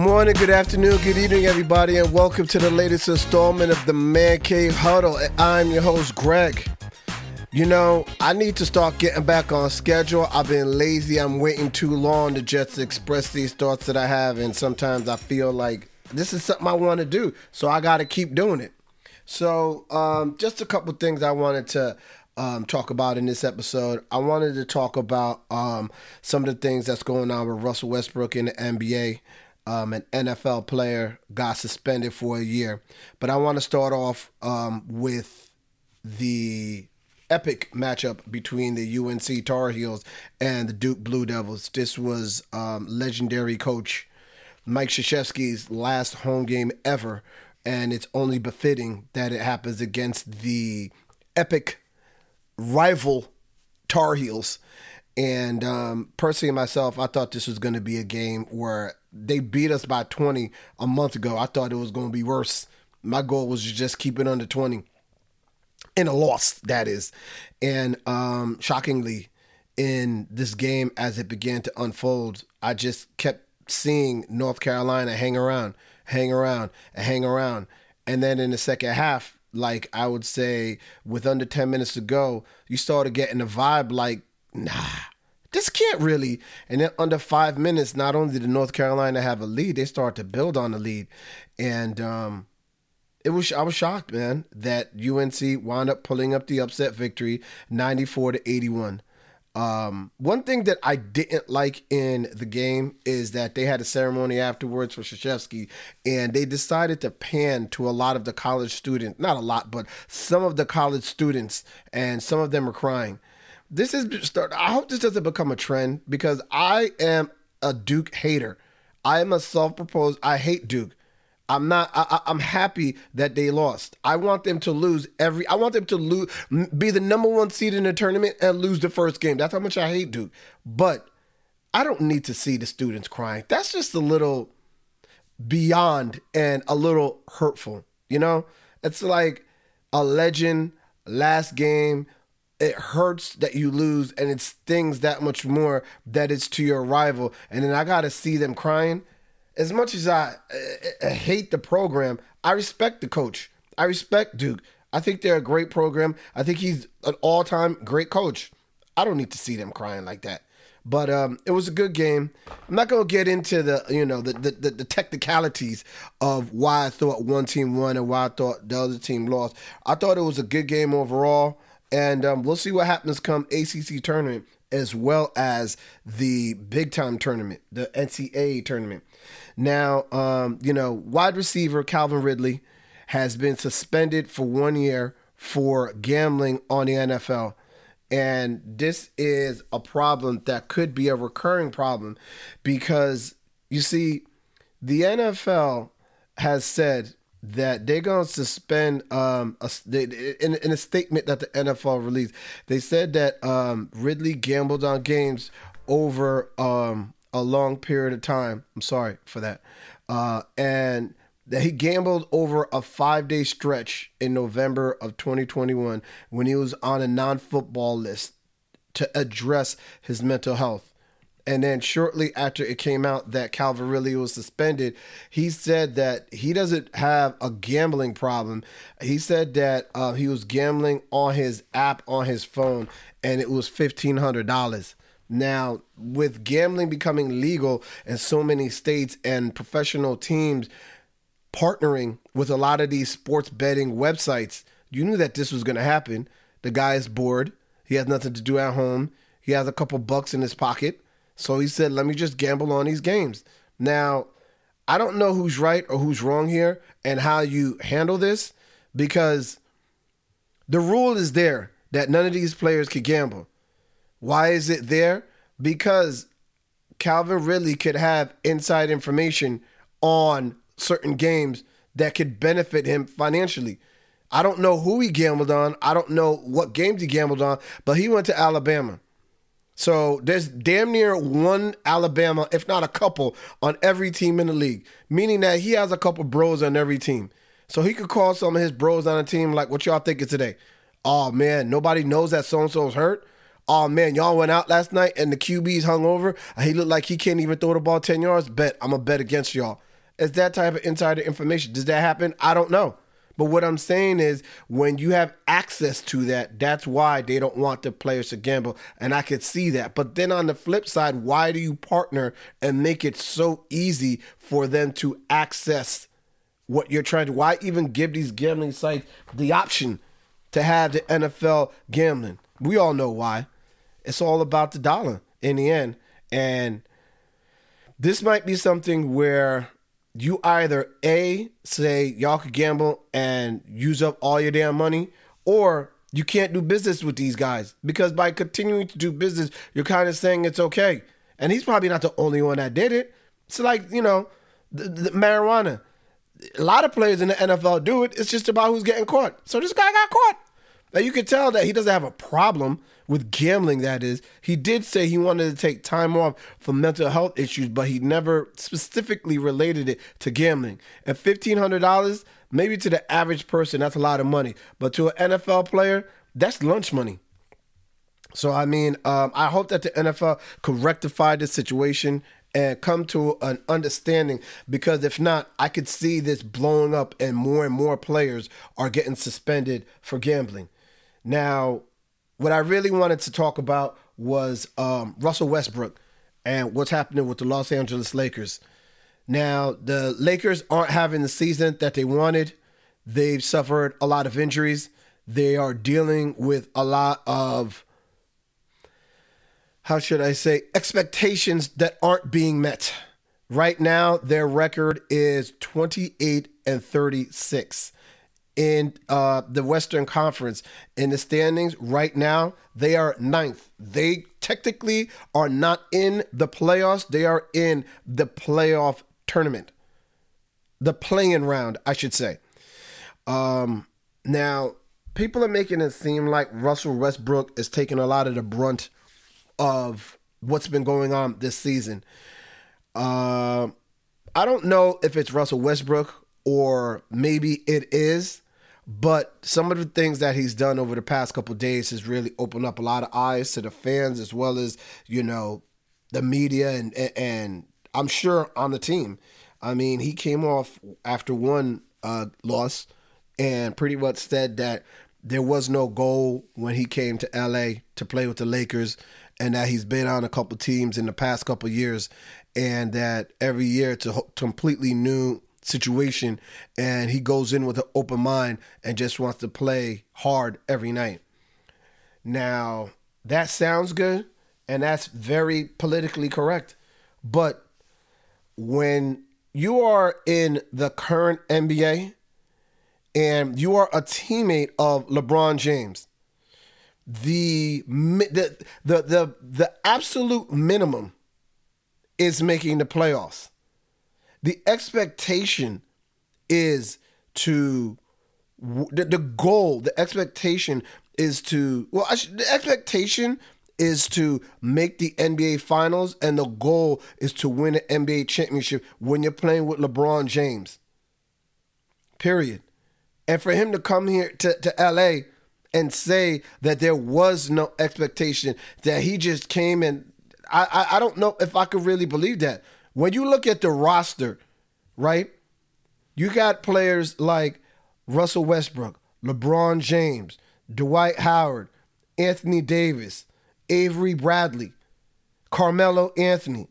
morning, good afternoon, good evening, everybody, and welcome to the latest installment of the Man Cave Huddle. I'm your host, Greg. You know, I need to start getting back on schedule. I've been lazy. I'm waiting too long to just express these thoughts that I have, and sometimes I feel like this is something I want to do, so I got to keep doing it. So, um, just a couple things I wanted to um, talk about in this episode. I wanted to talk about um, some of the things that's going on with Russell Westbrook in the NBA. Um, an NFL player got suspended for a year. But I want to start off um, with the epic matchup between the UNC Tar Heels and the Duke Blue Devils. This was um, legendary coach Mike Krzyzewski's last home game ever, and it's only befitting that it happens against the epic rival Tar Heels. And um, personally, myself, I thought this was going to be a game where they beat us by 20 a month ago. I thought it was going to be worse. My goal was to just keep it under 20 in a loss, that is. And um, shockingly, in this game, as it began to unfold, I just kept seeing North Carolina hang around, hang around, hang around. And then in the second half, like I would say, with under 10 minutes to go, you started getting a vibe like, nah, this can't really. And then under five minutes, not only did North Carolina have a lead, they started to build on the lead. And um, it was I was shocked, man, that UNC wound up pulling up the upset victory, 94 to 81. Um, one thing that I didn't like in the game is that they had a ceremony afterwards for Krzyzewski, and they decided to pan to a lot of the college students, not a lot, but some of the college students, and some of them are crying. This is start. I hope this doesn't become a trend because I am a Duke hater. I am a self-proposed. I hate Duke. I'm not. I, am happy that they lost. I want them to lose every. I want them to lose, be the number one seed in the tournament and lose the first game. That's how much I hate Duke. But I don't need to see the students crying. That's just a little beyond and a little hurtful. You know, it's like a legend last game. It hurts that you lose, and it stings that much more that it's to your rival. And then I got to see them crying as much as I, I, I hate the program, I respect the coach. I respect Duke. I think they're a great program. I think he's an all-time great coach. I don't need to see them crying like that. But um, it was a good game. I'm not gonna get into the you know the, the the technicalities of why I thought one team won and why I thought the other team lost. I thought it was a good game overall, and um, we'll see what happens come ACC tournament as well as the big time tournament, the NCAA tournament. Now, um, you know, wide receiver Calvin Ridley has been suspended for one year for gambling on the NFL. And this is a problem that could be a recurring problem because you see, the NFL has said that they're going to suspend um a, in, in a statement that the NFL released. They said that um, Ridley gambled on games over um a long period of time. I'm sorry for that. Uh, and that he gambled over a five day stretch in November of 2021 when he was on a non football list to address his mental health. And then shortly after it came out that Calvin was suspended, he said that he doesn't have a gambling problem. He said that uh, he was gambling on his app on his phone and it was $1,500. Now, with gambling becoming legal in so many states and professional teams partnering with a lot of these sports betting websites, you knew that this was going to happen. The guy is bored. He has nothing to do at home. He has a couple bucks in his pocket. So he said, let me just gamble on these games. Now, I don't know who's right or who's wrong here and how you handle this because the rule is there that none of these players could gamble. Why is it there? Because Calvin Ridley could have inside information on certain games that could benefit him financially. I don't know who he gambled on. I don't know what games he gambled on, but he went to Alabama. So there's damn near one Alabama, if not a couple, on every team in the league, meaning that he has a couple bros on every team. So he could call some of his bros on a team like, what y'all thinking today? Oh man, nobody knows that so and so's hurt oh man, y'all went out last night and the QB's hung over. He looked like he can't even throw the ball 10 yards. Bet, I'm to bet against y'all. It's that type of insider information. Does that happen? I don't know. But what I'm saying is, when you have access to that, that's why they don't want the players to gamble. And I could see that. But then on the flip side, why do you partner and make it so easy for them to access what you're trying to? Why even give these gambling sites the option to have the NFL gambling? We all know why. It's all about the dollar in the end. And this might be something where you either A, say y'all could gamble and use up all your damn money, or you can't do business with these guys because by continuing to do business, you're kind of saying it's okay. And he's probably not the only one that did it. It's like, you know, the, the marijuana. A lot of players in the NFL do it. It's just about who's getting caught. So this guy got caught. Now you can tell that he doesn't have a problem with gambling, that is. He did say he wanted to take time off for mental health issues, but he never specifically related it to gambling. And $1,500, maybe to the average person, that's a lot of money. But to an NFL player, that's lunch money. So, I mean, um, I hope that the NFL could rectify this situation and come to an understanding because if not, I could see this blowing up and more and more players are getting suspended for gambling. Now, what I really wanted to talk about was um, Russell Westbrook and what's happening with the Los Angeles Lakers. Now, the Lakers aren't having the season that they wanted. They've suffered a lot of injuries. They are dealing with a lot of, how should I say, expectations that aren't being met. Right now, their record is 28 and 36 in uh, the Western Conference in the standings right now. They are ninth. They technically are not in the playoffs. They are in the playoff tournament, the playing round, I should say. Um, now, people are making it seem like Russell Westbrook is taking a lot of the brunt of what's been going on this season. Uh, I don't know if it's Russell Westbrook or maybe it is but some of the things that he's done over the past couple days has really opened up a lot of eyes to the fans as well as you know the media and and I'm sure on the team. I mean, he came off after one uh, loss and pretty much said that there was no goal when he came to LA to play with the Lakers and that he's been on a couple teams in the past couple years and that every year it's a completely new situation and he goes in with an open mind and just wants to play hard every night. Now, that sounds good and that's very politically correct. But when you are in the current NBA and you are a teammate of LeBron James, the the the the, the absolute minimum is making the playoffs the expectation is to the, the goal the expectation is to well sh- the expectation is to make the NBA finals and the goal is to win an NBA championship when you're playing with LeBron James. Period. And for him to come here to, to LA and say that there was no expectation that he just came and I, I, I don't know if I could really believe that when you look at the roster, right? You got players like Russell Westbrook, LeBron James, Dwight Howard, Anthony Davis, Avery Bradley, Carmelo Anthony.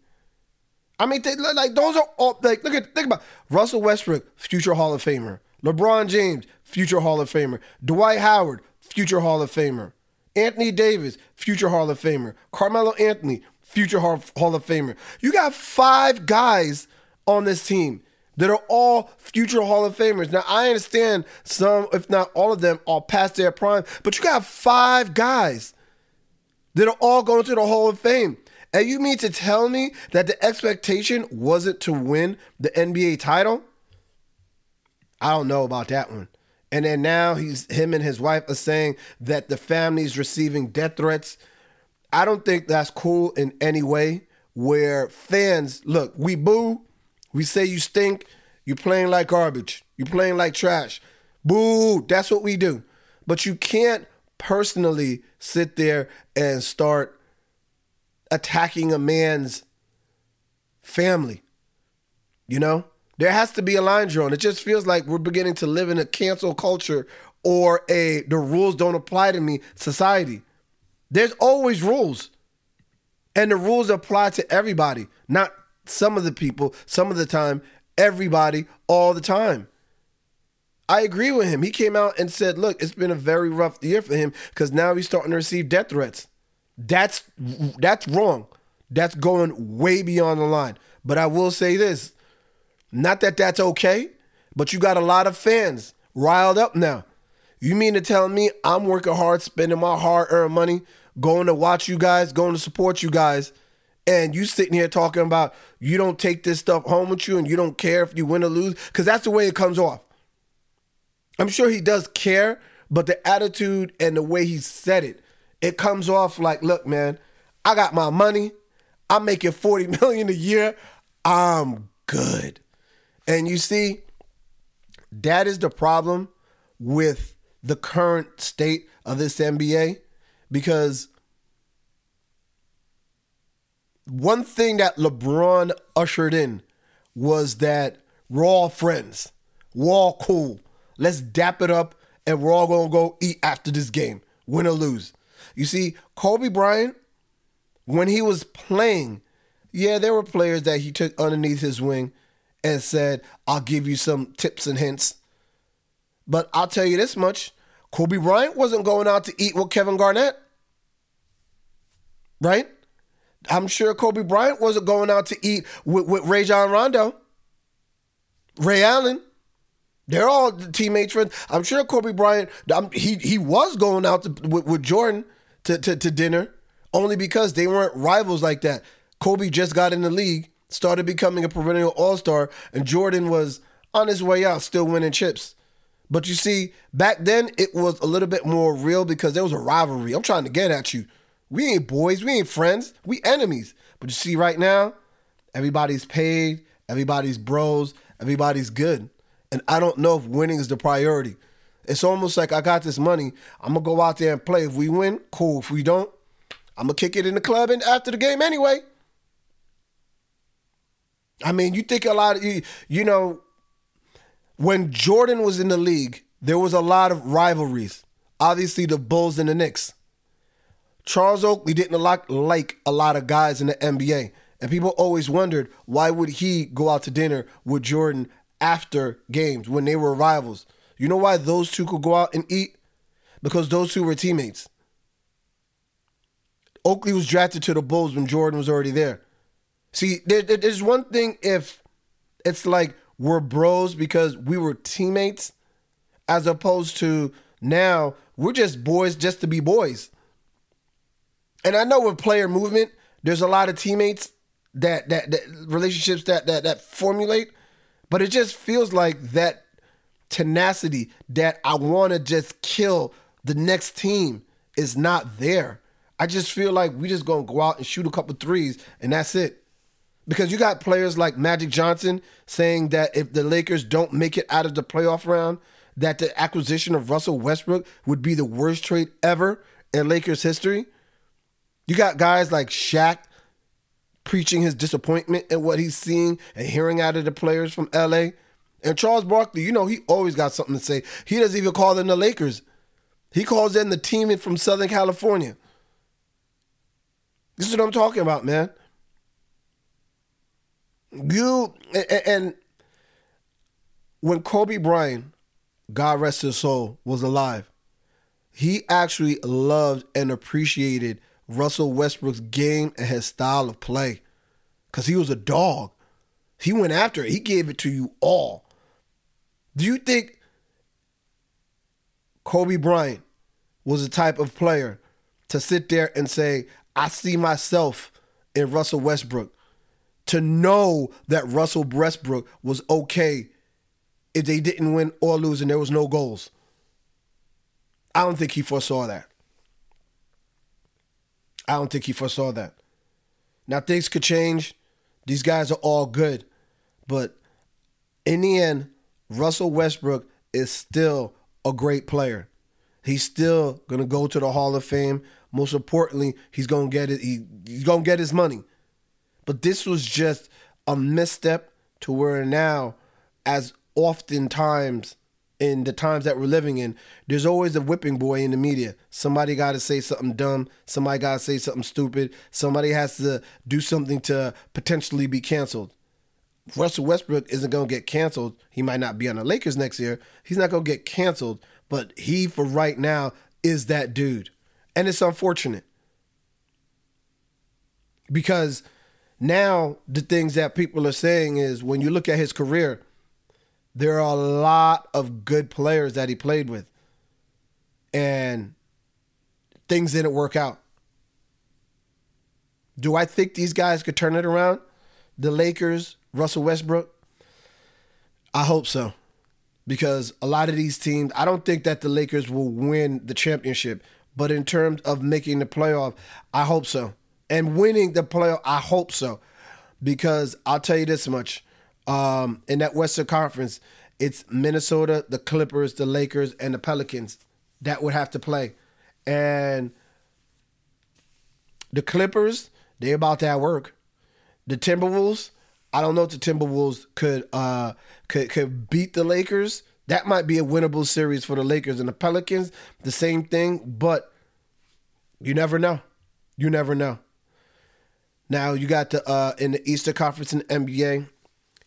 I mean, they, like those are all like look at think about Russell Westbrook, future Hall of Famer. LeBron James, future Hall of Famer. Dwight Howard, future Hall of Famer. Anthony Davis, future Hall of Famer. Carmelo Anthony, future Hall, of Famer. You got five guys on this team that are all future Hall of Famers. Now, I understand some, if not all of them, are past their prime, but you got five guys that are all going to the Hall of Fame. And you mean to tell me that the expectation wasn't to win the NBA title? I don't know about that one. And then now he's him and his wife are saying that the family's receiving death threats I don't think that's cool in any way. Where fans look, we boo, we say you stink, you're playing like garbage, you're playing like trash. Boo, that's what we do. But you can't personally sit there and start attacking a man's family. You know? There has to be a line drawn. It just feels like we're beginning to live in a cancel culture or a the rules don't apply to me society. There's always rules. And the rules apply to everybody, not some of the people, some of the time, everybody, all the time. I agree with him. He came out and said, "Look, it's been a very rough year for him because now he's starting to receive death threats. That's that's wrong. That's going way beyond the line." But I will say this: not that that's okay, but you got a lot of fans riled up now. You mean to tell me I'm working hard, spending my hard-earned money, going to watch you guys, going to support you guys, and you sitting here talking about you don't take this stuff home with you and you don't care if you win or lose? Because that's the way it comes off. I'm sure he does care, but the attitude and the way he said it, it comes off like, look, man, I got my money. I'm making 40 million a year. I'm good. And you see, that is the problem with the current state of this NBA because one thing that LeBron ushered in was that we're all friends, we're all cool, Let's dap it up and we're all to go eat after this game, win or lose. You see, Kobe Bryant, when he was playing, yeah, there were players that he took underneath his wing and said, I'll give you some tips and hints. But I'll tell you this much Kobe Bryant wasn't going out to eat with Kevin Garnett. Right? I'm sure Kobe Bryant wasn't going out to eat with, with Rajon Rondo, Ray Allen. They're all teammates, friends. I'm sure Kobe Bryant, I'm, he he was going out to, with, with, Jordan to, to, to dinner only because they weren't rivals like that. Kobe just got in the league, started becoming a perennial All Star, and Jordan was on his way out, still winning chips. But you see, back then it was a little bit more real because there was a rivalry. I'm trying to get at you. We ain't boys, we ain't friends, we enemies. But you see, right now, everybody's paid, everybody's bros, everybody's good. And I don't know if winning is the priority. It's almost like I got this money. I'm gonna go out there and play. If we win, cool. If we don't, I'm gonna kick it in the club and after the game anyway. I mean, you think a lot of you, you know, when Jordan was in the league, there was a lot of rivalries. Obviously, the Bulls and the Knicks. Charles Oakley didn't like, a lot of guys in the NBA. And people always wondered why would he go out to dinner with Jordan after games when they were rivals. You know why those two could go out and eat? Because those two were teammates. Oakley was drafted to the Bulls when Jordan was already there. See, there, there's one thing if it's like we're bros because we were teammates, as opposed to now we're just boys just to be boys. And I know with player movement, there's a lot of teammates that that, that relationships that that that formulate but it just feels like that tenacity that I want to just kill the next team is not there. I just feel like we just gonna go out and shoot a couple threes and that's it. Because you got players like Magic Johnson saying that if the Lakers don't make it out of the playoff round, that the acquisition of Russell Westbrook would be the worst trade ever in Lakers history. You got guys like Shaq preaching his disappointment at what he's seeing and hearing out of the players from LA. And Charles Barkley, you know, he always got something to say. He doesn't even call them the Lakers. He calls them the team from Southern California. This is what I'm talking about, man. You and when Kobe Bryant, God rest his soul, was alive, he actually loved and appreciated Russell Westbrook's game and his style of play because he was a dog. He went after it, he gave it to you all. Do you think Kobe Bryant was the type of player to sit there and say, I see myself in Russell Westbrook? To know that Russell Westbrook was okay if they didn't win or lose and there was no goals. I don't think he foresaw that. I don't think he foresaw that. Now things could change. These guys are all good. But in the end, Russell Westbrook is still a great player. He's still gonna go to the Hall of Fame. Most importantly, he's gonna get it. He, he's gonna get his money. But this was just a misstep to where now as oftentimes in the times that we're living in, there's always a whipping boy in the media. Somebody got to say something dumb. Somebody got to say something stupid. Somebody has to do something to potentially be canceled. Russell Westbrook isn't going to get canceled. He might not be on the Lakers next year. He's not going to get canceled, but he, for right now, is that dude. And it's unfortunate because now the things that people are saying is when you look at his career, there are a lot of good players that he played with, and things didn't work out. Do I think these guys could turn it around? The Lakers, Russell Westbrook? I hope so. Because a lot of these teams, I don't think that the Lakers will win the championship. But in terms of making the playoff, I hope so. And winning the playoff, I hope so. Because I'll tell you this much um, in that Western Conference, it's Minnesota, the Clippers, the Lakers, and the Pelicans that would have to play. And the Clippers, they're about that work. The Timberwolves, I don't know if the Timberwolves could uh could could beat the Lakers. That might be a winnable series for the Lakers and the Pelicans. The same thing, but you never know. You never know. Now you got the uh in the Eastern Conference in NBA.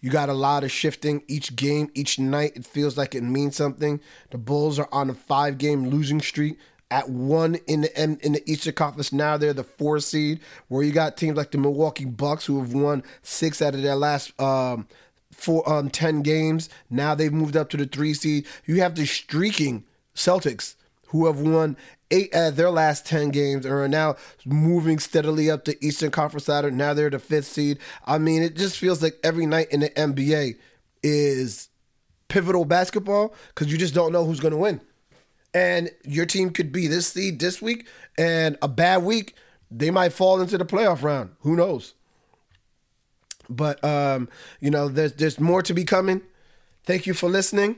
You got a lot of shifting each game, each night. It feels like it means something. The Bulls are on a five game losing streak at one in the in the Eastern Conference. Now they're the four seed, where you got teams like the Milwaukee Bucks who have won six out of their last um, four um, ten games. Now they've moved up to the three seed. You have the streaking Celtics who have won eight of their last 10 games and are now moving steadily up the Eastern Conference ladder. Now they're the fifth seed. I mean, it just feels like every night in the NBA is pivotal basketball because you just don't know who's going to win. And your team could be this seed this week, and a bad week, they might fall into the playoff round. Who knows? But um, you know, there's there's more to be coming. Thank you for listening.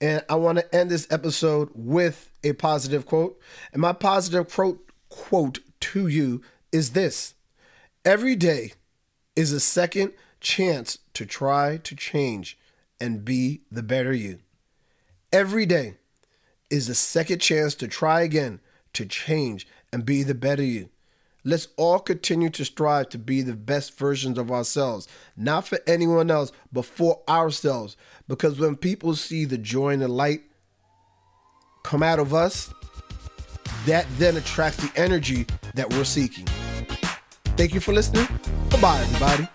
And I want to end this episode with a positive quote. And my positive quote quote to you is this. Every day is a second chance to try to change and be the better you. Every day is a second chance to try again, to change and be the better you. Let's all continue to strive to be the best versions of ourselves, not for anyone else, but for ourselves. Because when people see the joy and the light come out of us, that then attracts the energy that we're seeking. Thank you for listening. Bye bye, everybody.